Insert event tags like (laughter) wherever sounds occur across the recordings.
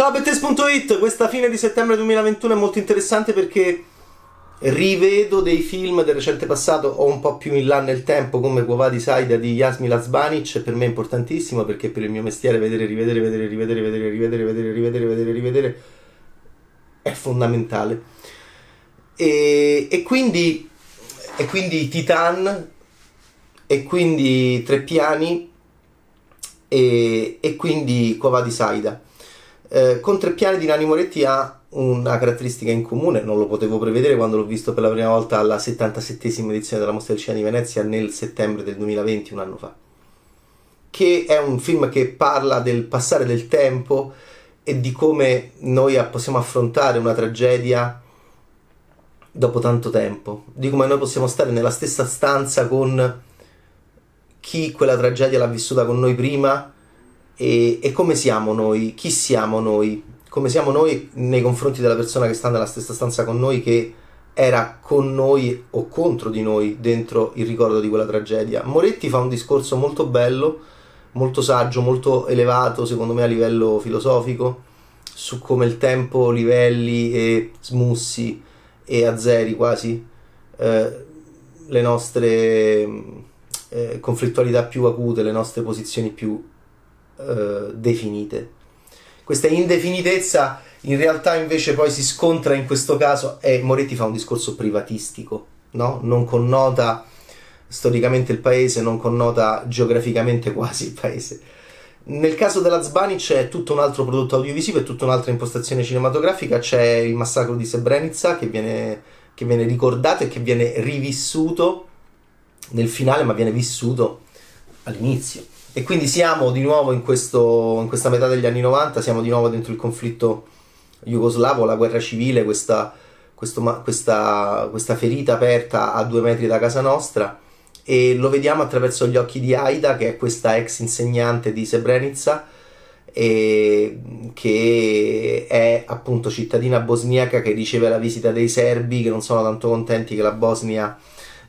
Ciao Bettes.it, questa fine di settembre 2021 è molto interessante perché rivedo dei film del recente passato o un po' più in là nel tempo come Quo di Saida di Yasmin Lazbanic per me è importantissimo perché per il mio mestiere vedere, rivedere, vedere, rivedere, vedere, rivedere, vedere, rivedere, vedere, rivedere. È fondamentale. E, e quindi e quindi Titan e quindi Tre Piani e, e quindi Quo di Saida eh, con Tre Piani di Nani Moretti ha una caratteristica in comune, non lo potevo prevedere quando l'ho visto per la prima volta alla 77esima edizione della Mostra del Cinema di Venezia nel settembre del 2020, un anno fa. Che è un film che parla del passare del tempo e di come noi possiamo affrontare una tragedia dopo tanto tempo, di come noi possiamo stare nella stessa stanza con chi quella tragedia l'ha vissuta con noi prima e, e come siamo noi, chi siamo noi come siamo noi nei confronti della persona che sta nella stessa stanza con noi che era con noi o contro di noi dentro il ricordo di quella tragedia. Moretti fa un discorso molto bello, molto saggio, molto elevato secondo me a livello filosofico su come il tempo livelli e smussi e azzeri quasi eh, le nostre eh, conflittualità più acute, le nostre posizioni più eh, definite questa indefinitezza in realtà invece poi si scontra in questo caso e Moretti fa un discorso privatistico, no? non connota storicamente il paese, non connota geograficamente (laughs) quasi il paese. Nel caso della Zbanic c'è tutto un altro prodotto audiovisivo e tutta un'altra impostazione cinematografica, c'è il massacro di Srebrenica che viene, che viene ricordato e che viene rivissuto nel finale, ma viene vissuto all'inizio. E quindi siamo di nuovo in, questo, in questa metà degli anni 90, siamo di nuovo dentro il conflitto jugoslavo, la guerra civile, questa, questo, questa, questa ferita aperta a due metri da casa nostra. E lo vediamo attraverso gli occhi di Aida, che è questa ex insegnante di Srebrenica, che è appunto cittadina bosniaca che riceve la visita dei serbi che non sono tanto contenti che la Bosnia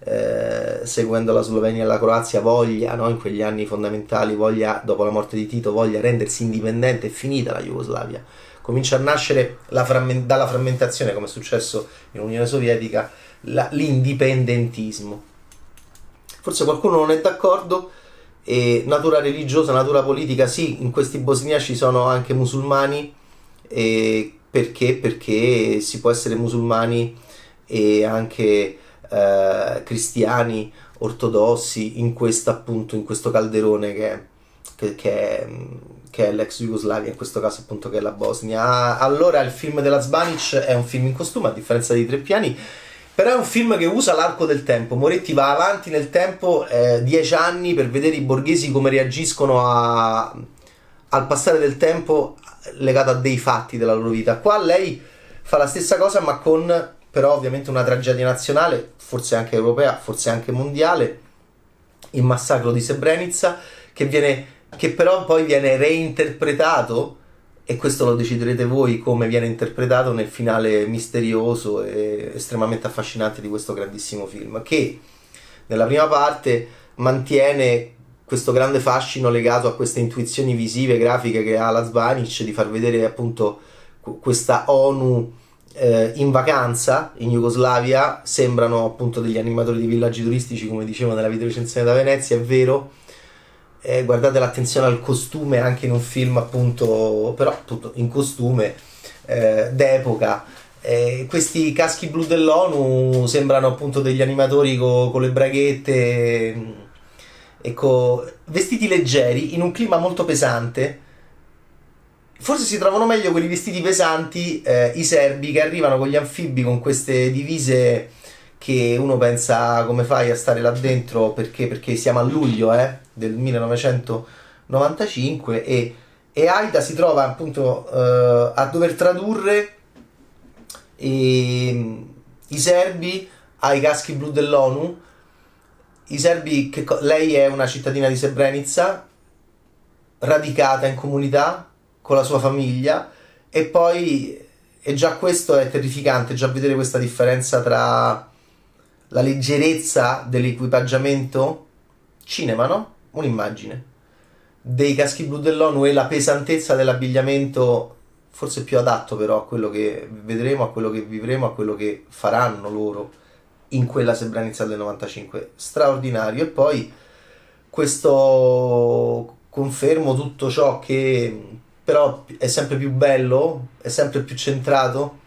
eh, seguendo la Slovenia e la Croazia, voglia, no, in quegli anni fondamentali, voglia, dopo la morte di Tito, voglia rendersi indipendente, è finita la Jugoslavia. Comincia a nascere framment- dalla frammentazione, come è successo in Unione Sovietica, la- l'indipendentismo. Forse qualcuno non è d'accordo, e natura religiosa, natura politica, sì, in questi bosniaci sono anche musulmani, perché? Perché si può essere musulmani e anche eh, cristiani ortodossi in, questa, appunto, in questo calderone che, che, che, è, che, è, l'ex Jugoslavia, in questo caso appunto che è la Bosnia. Allora il film della Zbanic è un film in costume, a differenza di Tre Piani, però è un film che usa l'arco del tempo. Moretti va avanti nel tempo eh, dieci anni per vedere i borghesi come reagiscono a, al passare del tempo legato a dei fatti della loro vita. Qua lei fa la stessa cosa ma con però ovviamente una tragedia nazionale, forse anche europea, forse anche mondiale, il massacro di Srebrenica, che, viene, che però poi viene reinterpretato, e questo lo deciderete voi come viene interpretato nel finale misterioso e estremamente affascinante di questo grandissimo film, che nella prima parte mantiene questo grande fascino legato a queste intuizioni visive, grafiche che ha la Zvanic di far vedere appunto questa ONU eh, in vacanza in Jugoslavia sembrano appunto degli animatori di villaggi turistici come dicevo nella video recensione da Venezia è vero. Eh, guardate l'attenzione al costume anche in un film appunto però appunto in costume eh, d'epoca. Eh, questi caschi blu dell'ONU sembrano appunto degli animatori co- con le braghette mm, e con vestiti leggeri in un clima molto pesante Forse si trovano meglio quelli vestiti pesanti, eh, i serbi che arrivano con gli anfibi con queste divise che uno pensa come fai a stare là dentro perché, perché siamo a luglio eh, del 1995 e, e Aida si trova appunto eh, a dover tradurre i, i serbi ai caschi blu dell'ONU. I serbi, che, lei è una cittadina di Srebrenica, radicata in comunità, con la sua famiglia e poi e già questo è terrificante, già vedere questa differenza tra la leggerezza dell'equipaggiamento cinema, no? Un'immagine dei caschi blu dell'ONU e la pesantezza dell'abbigliamento forse più adatto però a quello che vedremo, a quello che vivremo, a quello che faranno loro in quella Srebrenica del 95. Straordinario. E poi questo confermo tutto ciò che però è sempre più bello, è sempre più centrato.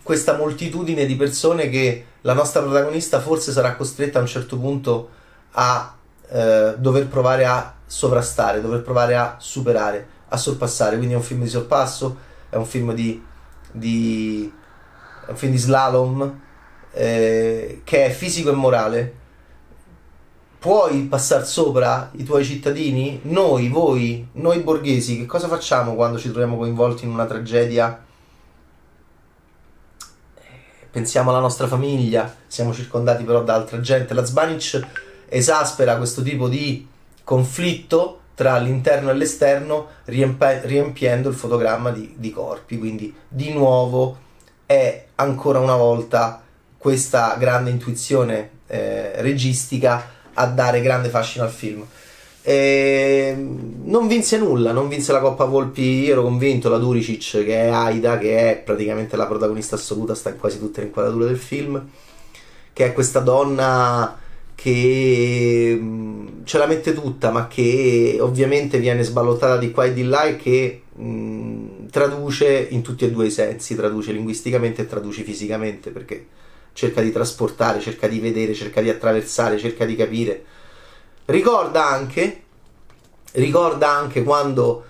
Questa moltitudine di persone che la nostra protagonista forse sarà costretta a un certo punto a eh, dover provare a sovrastare, dover provare a superare, a sorpassare. Quindi è un film di sorpasso, è un film di, di, un film di slalom eh, che è fisico e morale. Puoi passare sopra i tuoi cittadini? Noi, voi, noi borghesi, che cosa facciamo quando ci troviamo coinvolti in una tragedia? Pensiamo alla nostra famiglia, siamo circondati però da altra gente. La Zbanic esaspera questo tipo di conflitto tra l'interno e l'esterno riempi- riempiendo il fotogramma di, di corpi. Quindi di nuovo è ancora una volta questa grande intuizione eh, registica a dare grande fascino al film. E non vinse nulla, non vinse la Coppa Volpi, io ero convinto, la Duricic che è Aida, che è praticamente la protagonista assoluta, sta in quasi tutte le inquadrature del film, che è questa donna che ce la mette tutta, ma che ovviamente viene sballottata di qua e di là e che mh, traduce in tutti e due i sensi, traduce linguisticamente e traduce fisicamente, perché cerca di trasportare, cerca di vedere, cerca di attraversare, cerca di capire. Ricorda anche, ricorda anche quando,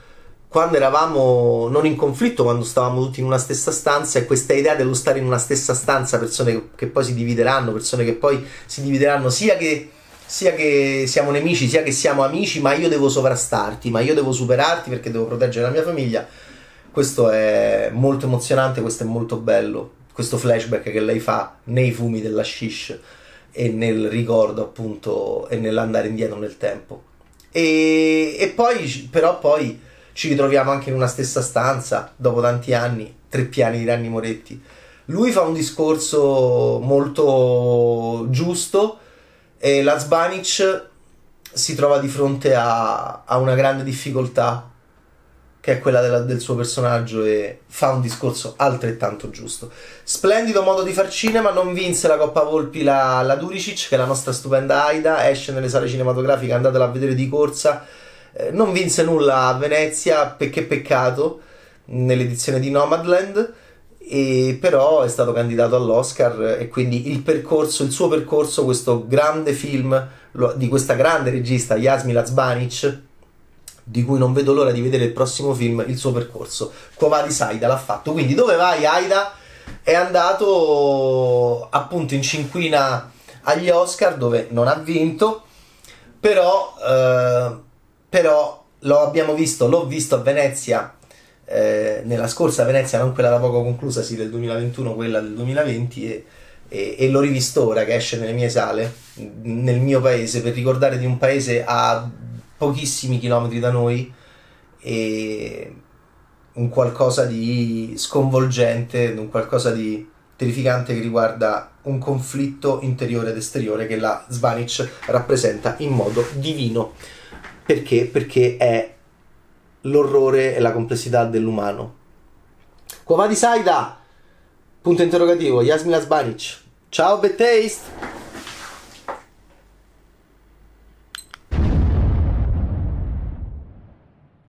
quando eravamo non in conflitto, quando stavamo tutti in una stessa stanza e questa idea dello stare in una stessa stanza, persone che, poi si divideranno, persone che poi si divideranno sia che sia che siamo nemici, sia che siamo amici, ma io devo sovrastarti, ma io devo superarti perché devo proteggere la mia famiglia. Questo è molto emozionante, questo è molto bello questo flashback che lei fa nei fumi della shish e nel ricordo appunto e nell'andare indietro nel tempo. E, e poi però poi ci ritroviamo anche in una stessa stanza dopo tanti anni tre piani di Ranni Moretti. Lui fa un discorso molto giusto e la Zbanic si trova di fronte a, a una grande difficoltà che è quella della, del suo personaggio e fa un discorso altrettanto giusto. Splendido modo di far cinema, non vinse la Coppa Volpi la, la Duricic, che è la nostra stupenda Aida, esce nelle sale cinematografiche, andatela a vedere di corsa. Eh, non vinse nulla a Venezia, perché peccato, nell'edizione di Nomadland, e però è stato candidato all'Oscar e quindi il percorso, il suo percorso, questo grande film di questa grande regista Yasmila Zbanic, di cui non vedo l'ora di vedere il prossimo film, il suo percorso. Quavadi Saida l'ha fatto. Quindi dove vai Aida? È andato appunto in cinquina agli Oscar dove non ha vinto, però, eh, però lo abbiamo visto, l'ho visto a Venezia eh, nella scorsa Venezia, non quella da poco conclusa, sì, del 2021, quella del 2020 e, e, e l'ho rivisto ora che esce nelle mie sale, nel mio paese, per ricordare di un paese a pochissimi chilometri da noi e un qualcosa di sconvolgente, un qualcosa di terrificante che riguarda un conflitto interiore ed esteriore che la Zvanic rappresenta in modo divino. Perché? Perché è l'orrore e la complessità dell'umano. Quava di Saida? Punto interrogativo, Yasmina Zvanic. Ciao, Taste!